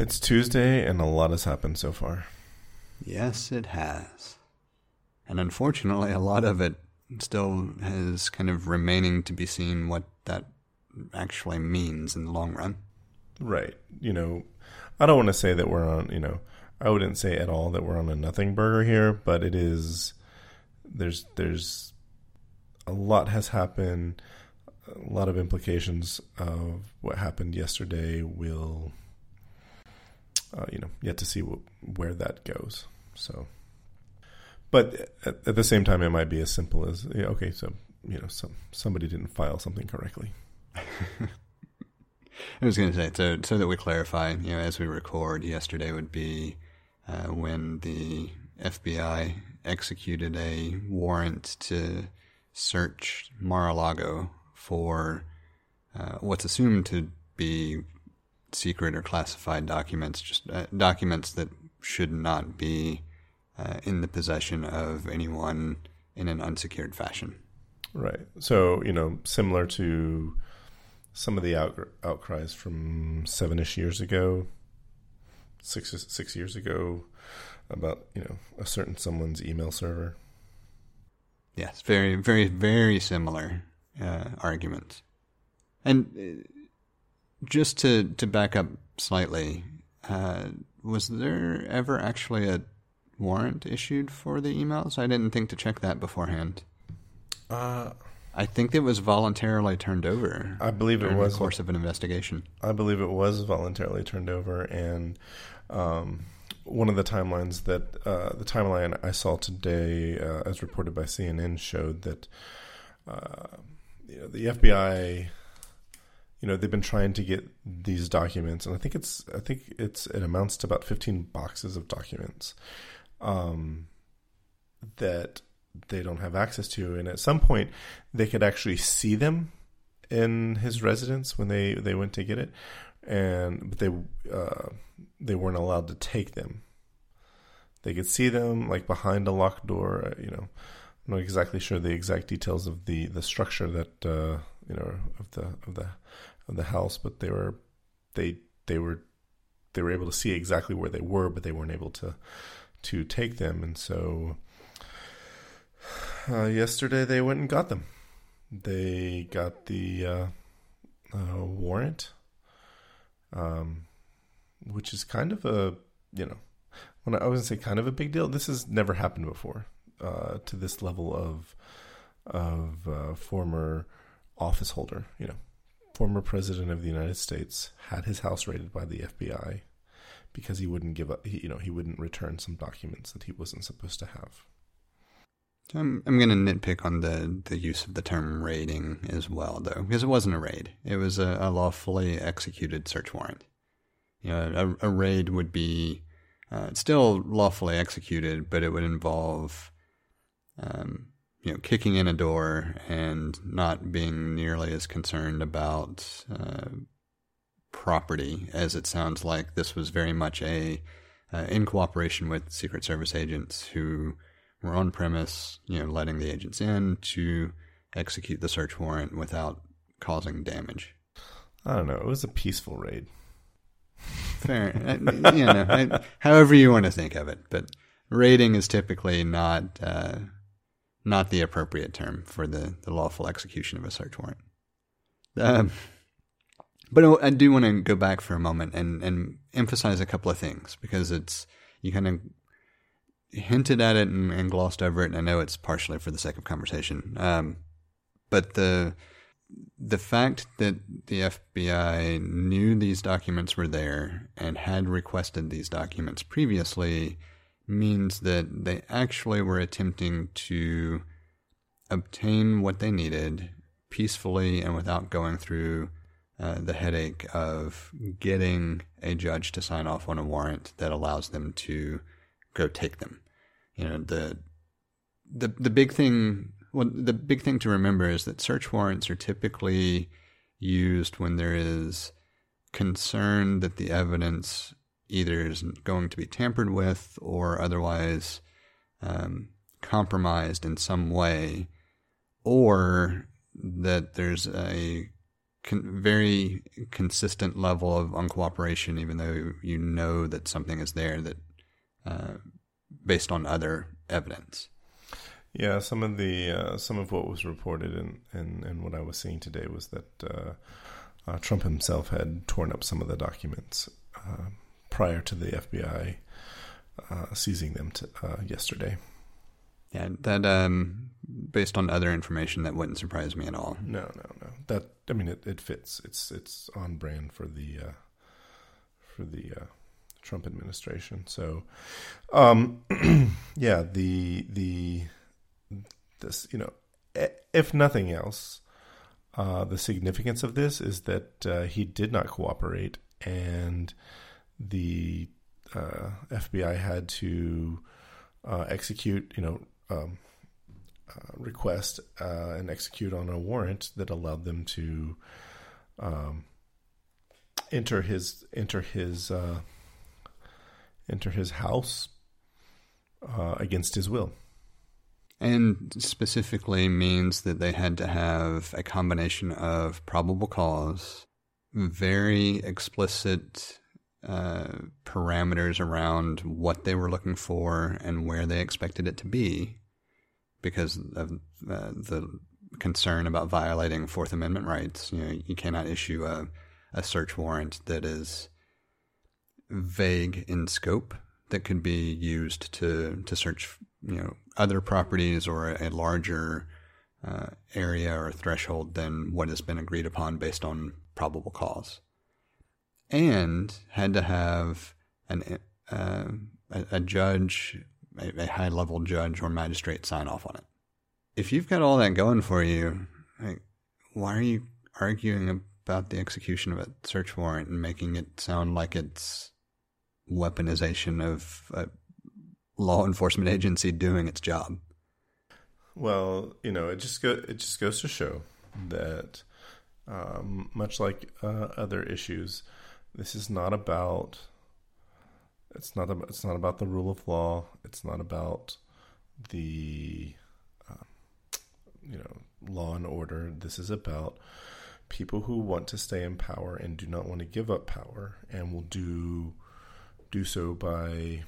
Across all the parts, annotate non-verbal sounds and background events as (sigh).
It's Tuesday, and a lot has happened so far. Yes, it has. And unfortunately, a lot of it still is kind of remaining to be seen what that actually means in the long run. Right. You know, I don't want to say that we're on, you know, I wouldn't say at all that we're on a nothing burger here, but it is there's there's a lot has happened, a lot of implications of what happened yesterday will uh, you know, yet to see where that goes. So but at, at, the same time it might be as simple as yeah, okay, so you know, some somebody didn't file something correctly. (laughs) I was going to say, so so that we clarify, you know, as we record, yesterday would be uh, when the FBI executed a warrant to search Mar-a-Lago for uh, what's assumed to be secret or classified documents, just uh, documents that should not be uh, in the possession of anyone in an unsecured fashion. Right. So, you know, similar to some of the out, outcries from seven ish years ago, six six years ago, about you know a certain someone's email server. Yes, very very very similar uh, arguments, and uh, just to to back up slightly, uh, was there ever actually a warrant issued for the emails? I didn't think to check that beforehand. Uh, I think it was voluntarily turned over. I believe it was the course of an investigation. I believe it was voluntarily turned over, and um, one of the timelines that uh, the timeline I saw today, uh, as reported by CNN, showed that uh, you know, the FBI, you know, they've been trying to get these documents, and I think it's I think it's it amounts to about fifteen boxes of documents um, that they don't have access to, and at some point they could actually see them in his residence when they they went to get it, and but they uh, they weren't allowed to take them. They could see them like behind a locked door. You know, I'm not exactly sure the exact details of the the structure that uh, you know of the of the of the house, but they were they they were they were able to see exactly where they were, but they weren't able to to take them, and so uh, yesterday they went and got them. They got the uh, uh, warrant, um, which is kind of a you know, when I, I was gonna say kind of a big deal. This has never happened before uh, to this level of of uh, former office holder. You know, former president of the United States had his house raided by the FBI because he wouldn't give up. You know, he wouldn't return some documents that he wasn't supposed to have. I'm I'm going to nitpick on the the use of the term raiding as well, though, because it wasn't a raid. It was a, a lawfully executed search warrant. You know, a, a raid would be uh, still lawfully executed, but it would involve, um, you know, kicking in a door and not being nearly as concerned about uh, property as it sounds like this was very much a uh, in cooperation with Secret Service agents who were on premise, you know, letting the agents in to execute the search warrant without causing damage. I don't know. It was a peaceful raid. Fair, uh, you know, I, however you want to think of it, but raiding is typically not uh, not the appropriate term for the, the lawful execution of a search warrant. Um, but I do want to go back for a moment and, and emphasize a couple of things because it's you kind of hinted at it and, and, glossed over it, and I know it's partially for the sake of conversation. Um, but the the fact that the FBI knew these documents were there and had requested these documents previously means that they actually were attempting to obtain what they needed peacefully and without going through uh, the headache of getting a judge to sign off on a warrant that allows them to go take them. You know, the the the big thing well the big thing to remember is that search warrants are typically used when there is concern that the evidence either is going to be tampered with or otherwise um, compromised in some way, or that there's a con- very consistent level of uncooperation, even though you know that something is there that uh, based on other evidence. Yeah, some of the uh, some of what was reported and and, and what I was seeing today was that uh, uh, Trump himself had torn up some of the documents uh, prior to the FBI uh, seizing them to, uh, yesterday. Yeah, that um, based on other information, that wouldn't surprise me at all. No, no, no. That I mean, it, it fits. It's it's on brand for the for the Trump administration. So, um, (clears throat) yeah, the the this you know, if nothing else, uh, the significance of this is that uh, he did not cooperate, and the uh, FBI had to uh, execute, you know, um, uh, request uh, and execute on a warrant that allowed them to um, enter his enter his enter his house against his will. And specifically means that they had to have a combination of probable cause, very explicit uh, parameters around what they were looking for and where they expected it to be because of uh, the concern about violating Fourth Amendment rights. You know, you cannot issue a, a search warrant that is vague in scope that could be used to to search you know other properties or a, larger uh, area or threshold than what has been agreed upon based on probable cause, and had to have an uh, a, a, judge, a, high level judge or magistrate sign off on it. If you've got all that going for you, like, why are you arguing about the execution of a search warrant and making it sound like it's weaponization of a law enforcement agency doing its job. Well, you know, it just go it just goes to show that um, much like uh, other issues, this is not about it's not about, it's not about the rule of law. It's not about the uh, you know law and order. This is about people who want to stay in power and do not want to give up power and will do do so by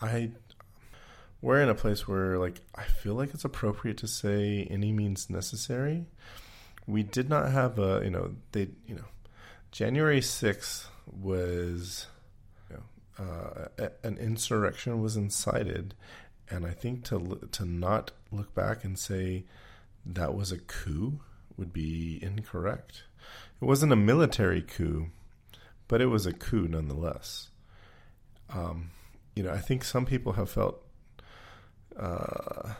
I we're in a place where like I feel like it's appropriate to say any means necessary. We did not have a you know they you know January sixth was you know, uh, an insurrection was incited, and I think to to not look back and say that was a coup would be incorrect. It wasn't a military coup, but it was a coup nonetheless um, you know, I think some people have felt, uh,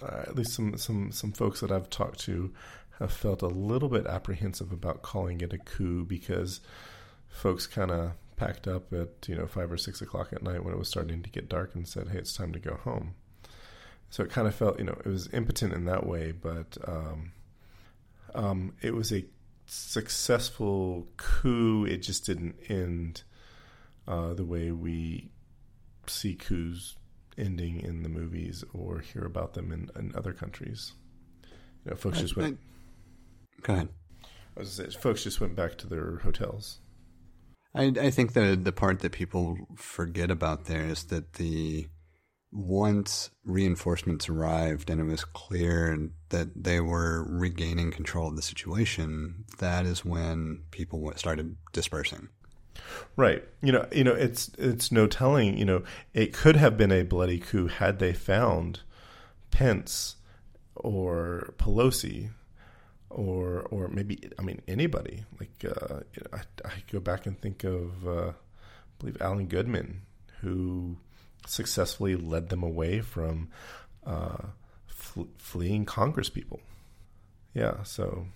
at least some some some folks that I've talked to, have felt a little bit apprehensive about calling it a coup because folks kind of packed up at you know five or six o'clock at night when it was starting to get dark and said, "Hey, it's time to go home." So it kind of felt, you know, it was impotent in that way, but um, um, it was a successful coup. It just didn't end uh, the way we see coups ending in the movies or hear about them in, in other countries. You know, folks I, just went. I, go ahead. I was say, folks just went back to their hotels. I, I think the the part that people forget about there is that the once reinforcements arrived and it was clear that they were regaining control of the situation, that is when people started dispersing. Right. You know, you know, it's it's no telling, you know, it could have been a bloody coup had they found Pence or Pelosi or or maybe I mean anybody. Like uh, I, I, go back and think of uh, I believe Alan Goodman who successfully led them away from uh, fl- fleeing Congress people. Yeah, so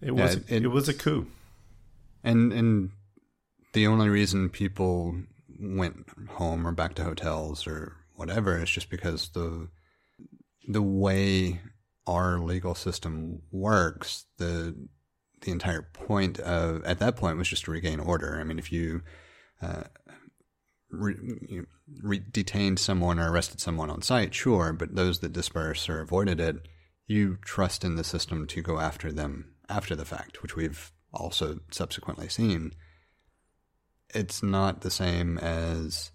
it was yeah, it, it was a coup. And and the only reason people went home or back to hotels or whatever is just because the the way our legal system works, the the entire point of at that point was just to regain order. I mean, if you, uh, re, you re- detained someone or arrested someone on site, sure, but those that dispersed or avoided it, you trust in the system to go after them after the fact, which we've also subsequently seen, it's not the same as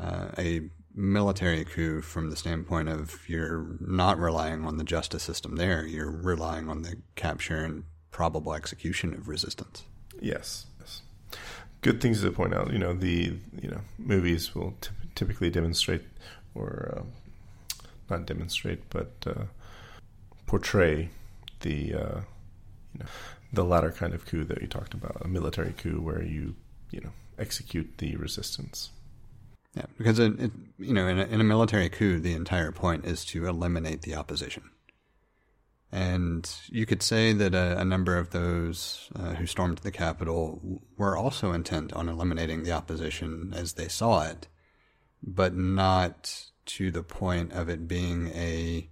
uh, a military coup from the standpoint of you're not relying on the justice system there, you're relying on the capture and probable execution of resistance. Yes, yes. Good things to point out. You know, the you know movies will t- typically demonstrate or uh, not demonstrate, but uh, portray the uh, you know the latter kind of coup that you talked about, a military coup where you you know execute the resistance. Yeah, because it, it, you know in a, in a military coup, the entire point is to eliminate the opposition. And you could say that a, a number of those uh, who stormed the Capitol were also intent on eliminating the opposition as they saw it, but not to the point of it being a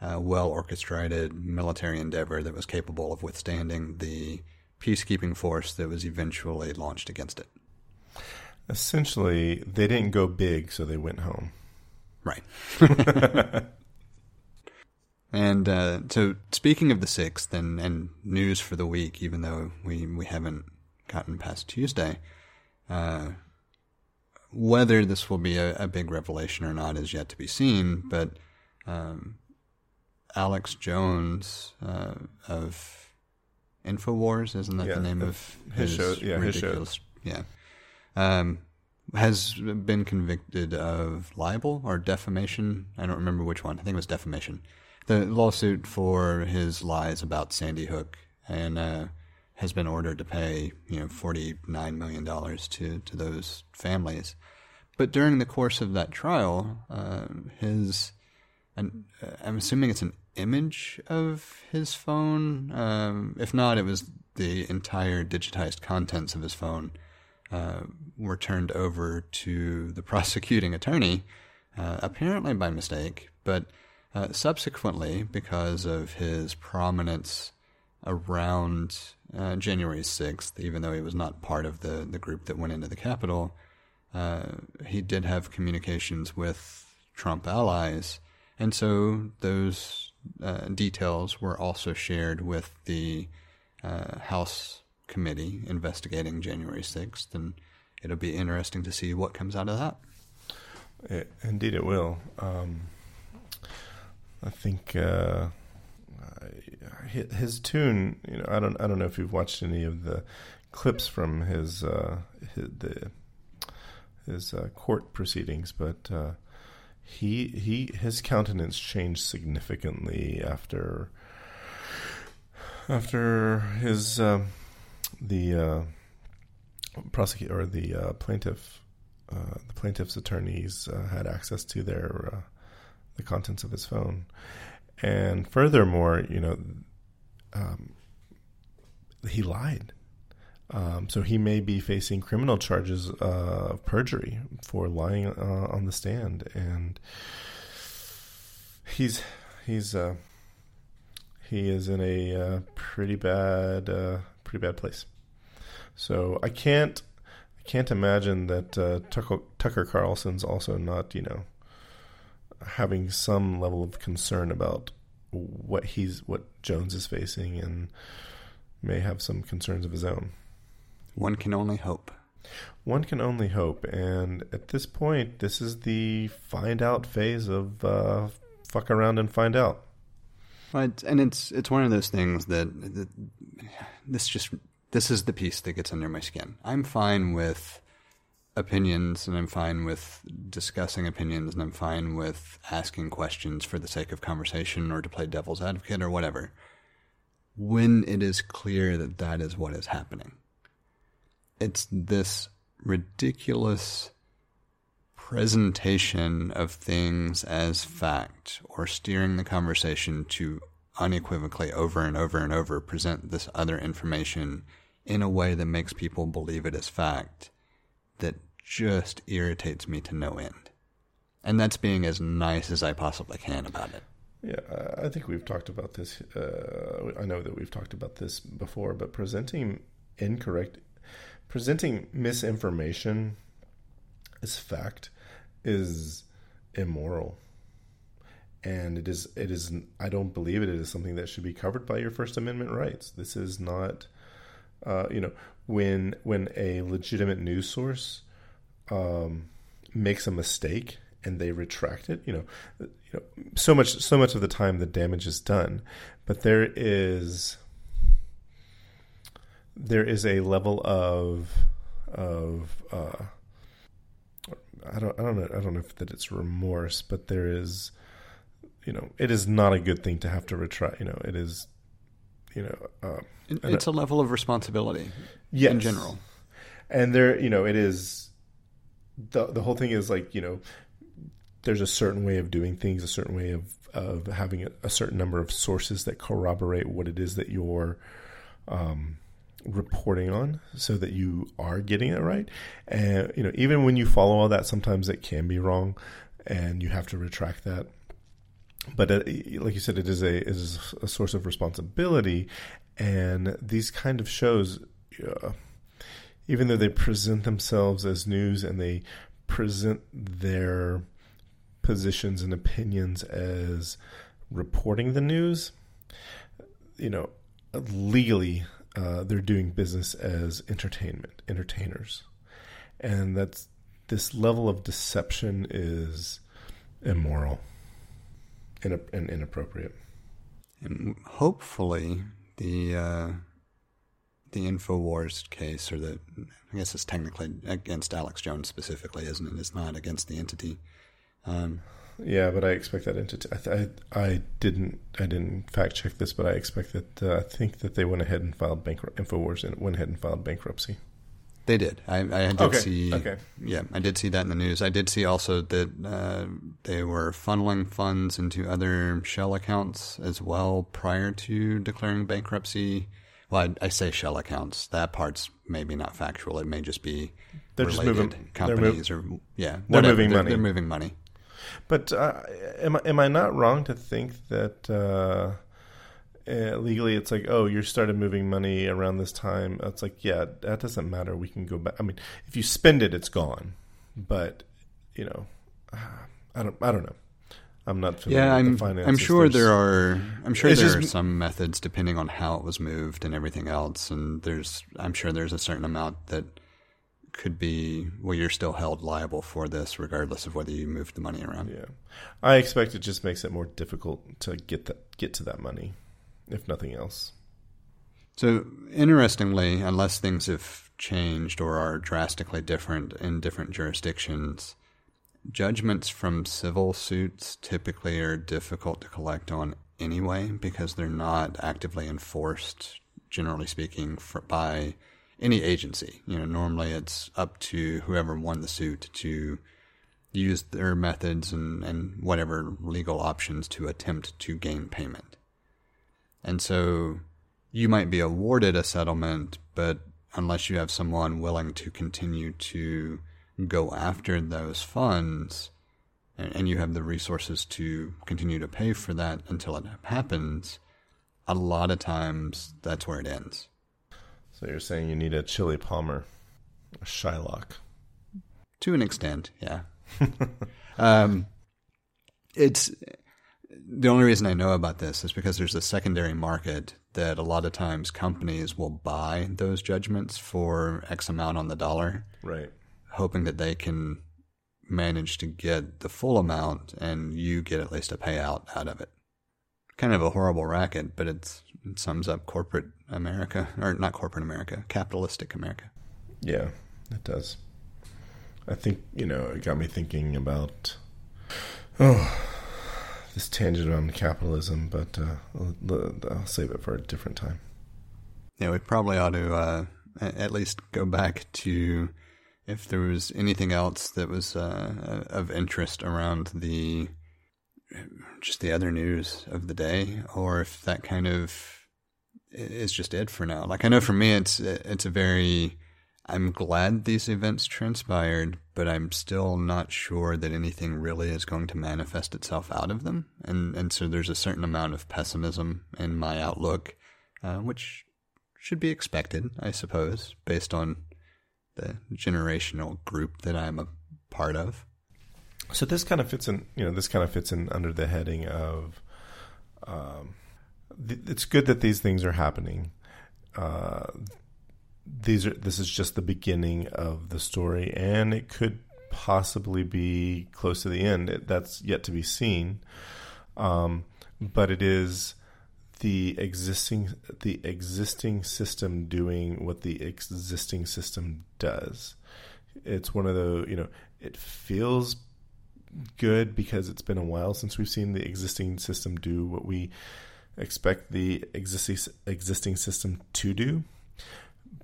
uh, well orchestrated military endeavor that was capable of withstanding the peacekeeping force that was eventually launched against it. Essentially, they didn't go big, so they went home. Right. (laughs) and uh, so, speaking of the sixth and, and news for the week, even though we, we haven't gotten past Tuesday, uh, whether this will be a, a, big revelation or not is yet to be seen. But um, Alex Jones uh, of Infowars, isn't that yeah, the name of his, his show? Yeah, ridiculous, his show. Yeah. Um, has been convicted of libel or defamation. I don't remember which one. I think it was defamation. The lawsuit for his lies about Sandy Hook and uh, has been ordered to pay, you know, forty nine million dollars to to those families. But during the course of that trial, uh, his, and I'm assuming it's an image of his phone. Um, if not, it was the entire digitized contents of his phone uh, were turned over to the (laughs) prosecuting attorney, uh, apparently by mistake, but uh, subsequently because of his prominence around uh, January 6th, even though he was not part of the, the group that went into the Capitol, uh, he did have communications with Trump allies. And so those details were also shared with the House committee investigating January 6th, and it'll be interesting to see what comes out of that. It, indeed, it will. Um, I think uh, his tune. You know, I don't. I don't know if you've watched any of the clips from his uh, his, the, his uh, court proceedings, but uh, he he his countenance changed significantly after after his um, the uh, prosecutor or the uh, plaintiff, uh, the plaintiff's attorneys uh, had access to their uh, the contents of his phone, and furthermore, you know, um, he lied. Um, so he may be facing criminal charges of perjury for lying on the stand, and he's he's he is in a pretty bad pretty bad place. So I can't I can't imagine that uh, Tucker, Tucker Carlson's also not you know having some level of concern about what he's what Jones is facing and may have some concerns of his own. One can only hope. One can only hope, and at this point, this is the find out phase of uh, fuck around and find out. Right, and it's it's one of those things that, that this just this is the piece that gets under my skin. I'm fine with opinions and I'm fine with discussing opinions and I'm fine with asking questions for the sake of conversation or to play devil's advocate or whatever. When it is clear that that is what is happening, it's this ridiculous presentation of things as fact or steering the conversation to unequivocally over and over and over present this other information in a way that makes people believe it as fact that just irritates me to no end. And that's being as nice as I possibly can about it. Yeah, I think we've talked about this. Uh, I know that we've talked about this before, but presenting incorrect, presenting misinformation as fact is immoral and it is it is I don't believe it, it is something that should be covered by your First Amendment rights. This is not, uh, you know, when when a legitimate news source um, makes a mistake and they retract it, you know, you know, so much so much of the time the damage is done, but there is there is a level of of uh, I don't I don't know I don't know if that it's remorse, but there is you know it is not a good thing to have to retract. You know it is you know uh, it's a level of responsibility yes. in general, and there you know it is the the whole thing is like you know there's a certain way of doing things, a certain way of of having a, a certain number of sources that corroborate what it is that you're um, reporting on so that you are getting it right. And, you know, even when you follow all that, sometimes it can be wrong and you have to retract that. But uh, like you said, it is a, is a source of responsibility. And these kind of shows, uh, even though they present themselves as news and they present their positions and opinions as reporting the news, you know, legally uh, they're doing business as entertainment entertainers, and that's this level of deception is immoral and, and inappropriate. And hopefully, the uh, the Infowars case, or the I guess it's technically against Alex Jones specifically, isn't it? It's not against the entity. Um, yeah, but I expect that entity. I, I, I didn't I didn't fact check this, but I expect that uh, I think that they went ahead and filed bankrupt Infowars and went ahead and filed bankruptcy. They did. I, I did okay. see. Okay. Yeah, I did see that in the news. I did see also that uh, they were funneling funds into other shell accounts as well prior to declaring bankruptcy. Well, I, I say shell accounts. That part's maybe not factual. It may just be they're just moving companies or yeah, they're whatever. moving they're, money. They're moving money. But uh, am I am I not wrong to think that uh, uh, legally it's like oh you started moving money around this time? It's like yeah that doesn't matter. We can go back. I mean if you spend it, it's gone. But you know, I don't I don't know. I'm not familiar yeah, I'm, I'm sure There's, there are. I'm sure there just- are some methods depending on how it was moved and everything else. And there's, I'm sure there's a certain amount that could be well, you're still held liable for this, regardless of whether you moved the money around. Yeah, I expect it just makes it more difficult to get that get to that money, if nothing else. So interestingly, unless things have changed or are drastically different in different jurisdictions, judgments from civil suits typically are difficult to collect on anyway because they're not actively enforced, generally speaking, for, by any agency. You know, normally it's up to whoever won the suit to use their methods and, and whatever legal options to attempt to gain payment. And so you might be awarded a settlement, but unless you have someone willing to continue to go after those funds and, and you have the resources to continue to pay for that until it happens, a lot of times that's where it ends. So you're saying you need a Chili Palmer, a Shylock. To an extent, yeah. (laughs) um, it's the only reason I know about this is because there's a secondary market that a lot of times companies will buy those judgments for X amount on the dollar, Right. hoping that they can manage to get the full amount and you get at least a payout out of it. Kind of a horrible racket, but it's, it sums up corporate America, or not corporate America, capitalistic America. Yeah, it does. I think, you know, it got me thinking about, oh, this tangent on capitalism, but uh, I'll, I'll save it for a different time. Yeah, we probably ought to uh, at least go back to if there was anything else that was uh, of interest around the just the other news of the day, or if that kind of is just it for now. Like I know for me, it's it's a very I'm glad these events transpired, but I'm still not sure that anything really is going to manifest itself out of them, and and so there's a certain amount of pessimism in my outlook, uh, which should be expected, I suppose, based on the generational group that I'm a part of. So this kind of fits in, you know, this kind of fits in under the heading of, um, th- it's good that these things are happening. Uh, these are this is just the beginning of the story, and it could possibly be close to the end. It, that's yet to be seen. Um, but it is the existing the existing system doing what the existing system does. It's one of the you know it feels good because it's been a while since we've seen the existing system do what we expect the existing existing system to do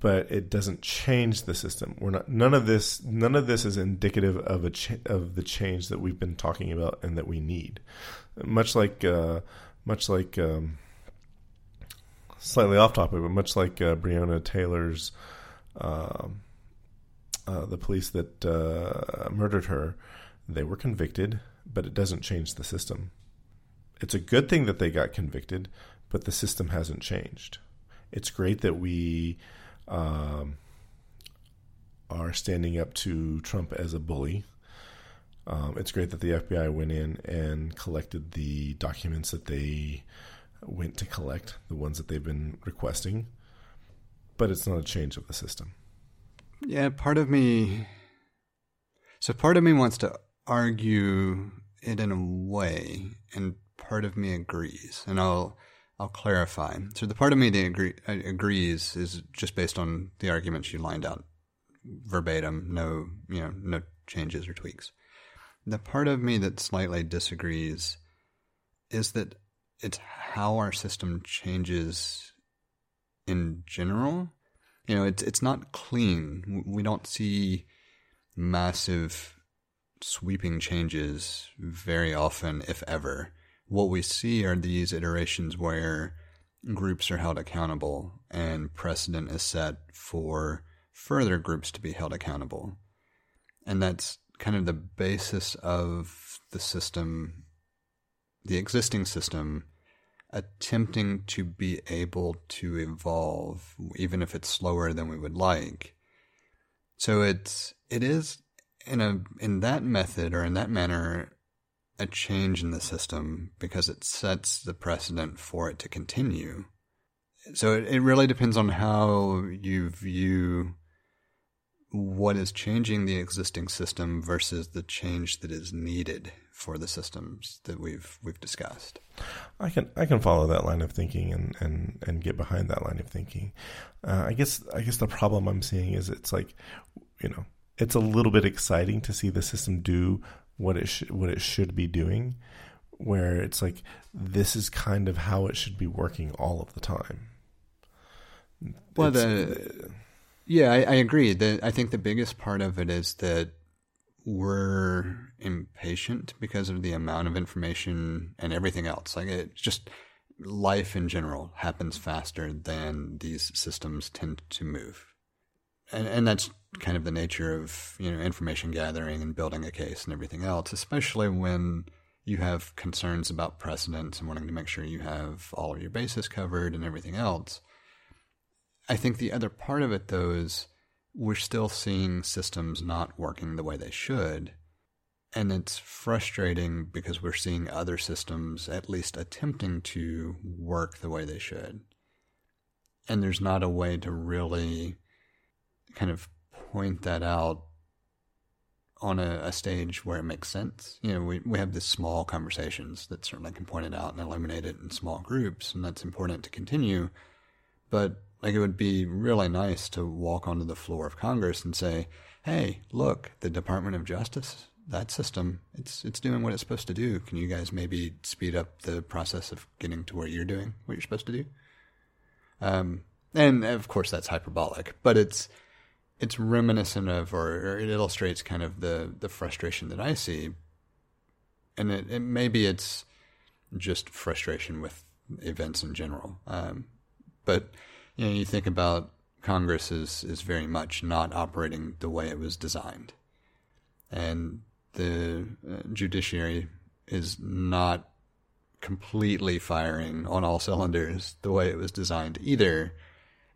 but it doesn't change the system. We're not none of this none of this is indicative of a cha- of the change that we've been talking about and that we need. Much like uh, much like um, slightly off topic, but much like uh, Breonna Taylor's uh, uh, the police that uh, murdered her, they were convicted, but it doesn't change the system. It's a good thing that they got convicted, but the system hasn't changed. It's great that we um, are standing up to Trump as a bully. Um, it's great that the FBI went in and collected the documents that they went to collect, the ones that they've been requesting, but it's not a change of the system. Yeah, part of me. So part of me wants to argue it in a way, and part of me agrees, and I'll I'll clarify. So the part of me that agree, agrees is just based on the arguments you lined out verbatim, no you know no changes or tweaks. The part of me that slightly disagrees is that it's how our system changes in general. You know, it's it's not clean. We don't see massive sweeping changes very often, if ever what we see are these iterations where groups are held accountable and precedent is set for further groups to be held accountable. And that's kind of the basis of the system, the existing system, attempting to be able to evolve, even if it's slower than we would like. So it's it is in a in that method or in that manner a change in the system because it sets the precedent for it to continue. So it, it really depends on how you view what is changing the existing system versus the change that is needed for the systems that we've we've discussed. I can I can follow that line of thinking and and and get behind that line of thinking. Uh, I guess I guess the problem I'm seeing is it's like you know it's a little bit exciting to see the system do what it sh- what it should be doing where it's like this is kind of how it should be working all of the time. Well the, yeah I, I agree. That i think the biggest part of it is that we're impatient because of the amount of information and everything else. Like it's just life in general happens faster than these systems tend to move. And and that's kind of the nature of you know information gathering and building a case and everything else, especially when you have concerns about precedents and wanting to make sure you have all of your bases covered and everything else. I think the other part of it though is we're still seeing systems not working the way they should. And it's frustrating because we're seeing other systems at least attempting to work the way they should. And there's not a way to really kind of point that out on a, a, stage where it makes sense. You know, we, we have these small conversations that certainly can point it out and illuminate it in small groups, and that's important to continue. But like it would be really nice to walk onto the floor of Congress and say, "Hey, look, the Department of Justice, that system, it's it's doing what it's supposed to do. Can you guys maybe speed up the process of getting to where you're doing what you're supposed to do?" Um, and of course, that's hyperbolic, but it's it's reminiscent of, or, or, it illustrates kind of the the frustration that I see, and it, it maybe it's just frustration with events in general. Um, but you know, you think about Congress is is very much not operating the way it was designed, and the uh, judiciary is not completely firing on all cylinders the way it was designed either.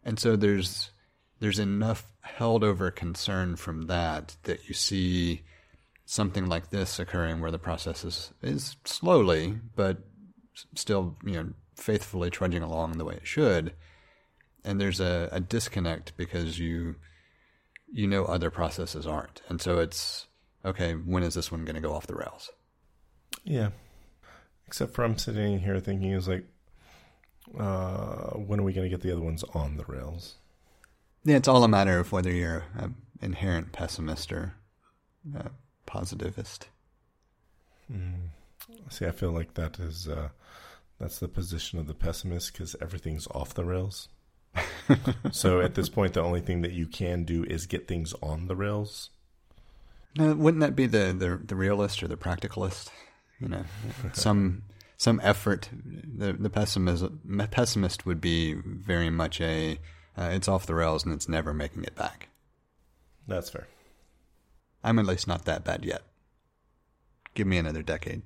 And so there's there's enough held over concern from that that you see something like this occurring where the process is, is slowly, but still, you know, faithfully trudging along the way it should. And there's a, a disconnect because you you know other processes aren't. And so it's okay, when is this one going to go off the rails? Yeah. Except for I'm sitting here thinking is like uh, when are we going to get the other ones on the rails? Yeah, it's all a matter of whether you're an inherent pessimist or a positivist. Mm. See, I feel like that is uh, that's the position of the pessimist because everything's off the rails. (laughs) so at this point, the only thing that you can do is get things on the rails. Now, wouldn't that be the, the the realist or the practicalist? You know, some some effort. The the pessimist pessimist would be very much a uh, it's off the rails and it's never making it back. That's fair. I'm at least not that bad yet. Give me another decade.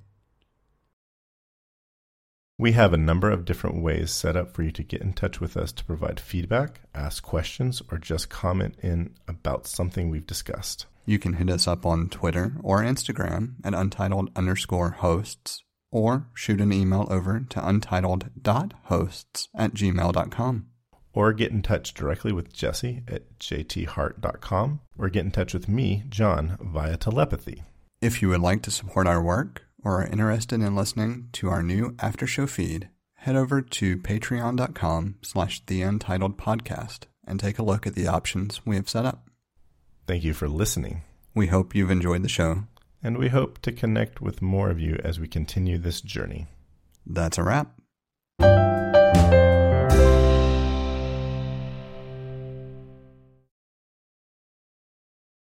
We have a number of different ways set up for you to get in touch with us to provide feedback, ask questions, or just comment in about something we've discussed. You can hit us up on Twitter or Instagram at untitled underscore hosts or shoot an email over to untitled.hosts at gmail.com. Or get in touch directly with Jesse at jthart.com or get in touch with me, John, via telepathy. If you would like to support our work or are interested in listening to our new after show feed, head over to patreon.com slash the untitled podcast and take a look at the options we have set up. Thank you for listening. We hope you've enjoyed the show. And we hope to connect with more of you as we continue this journey. That's a wrap.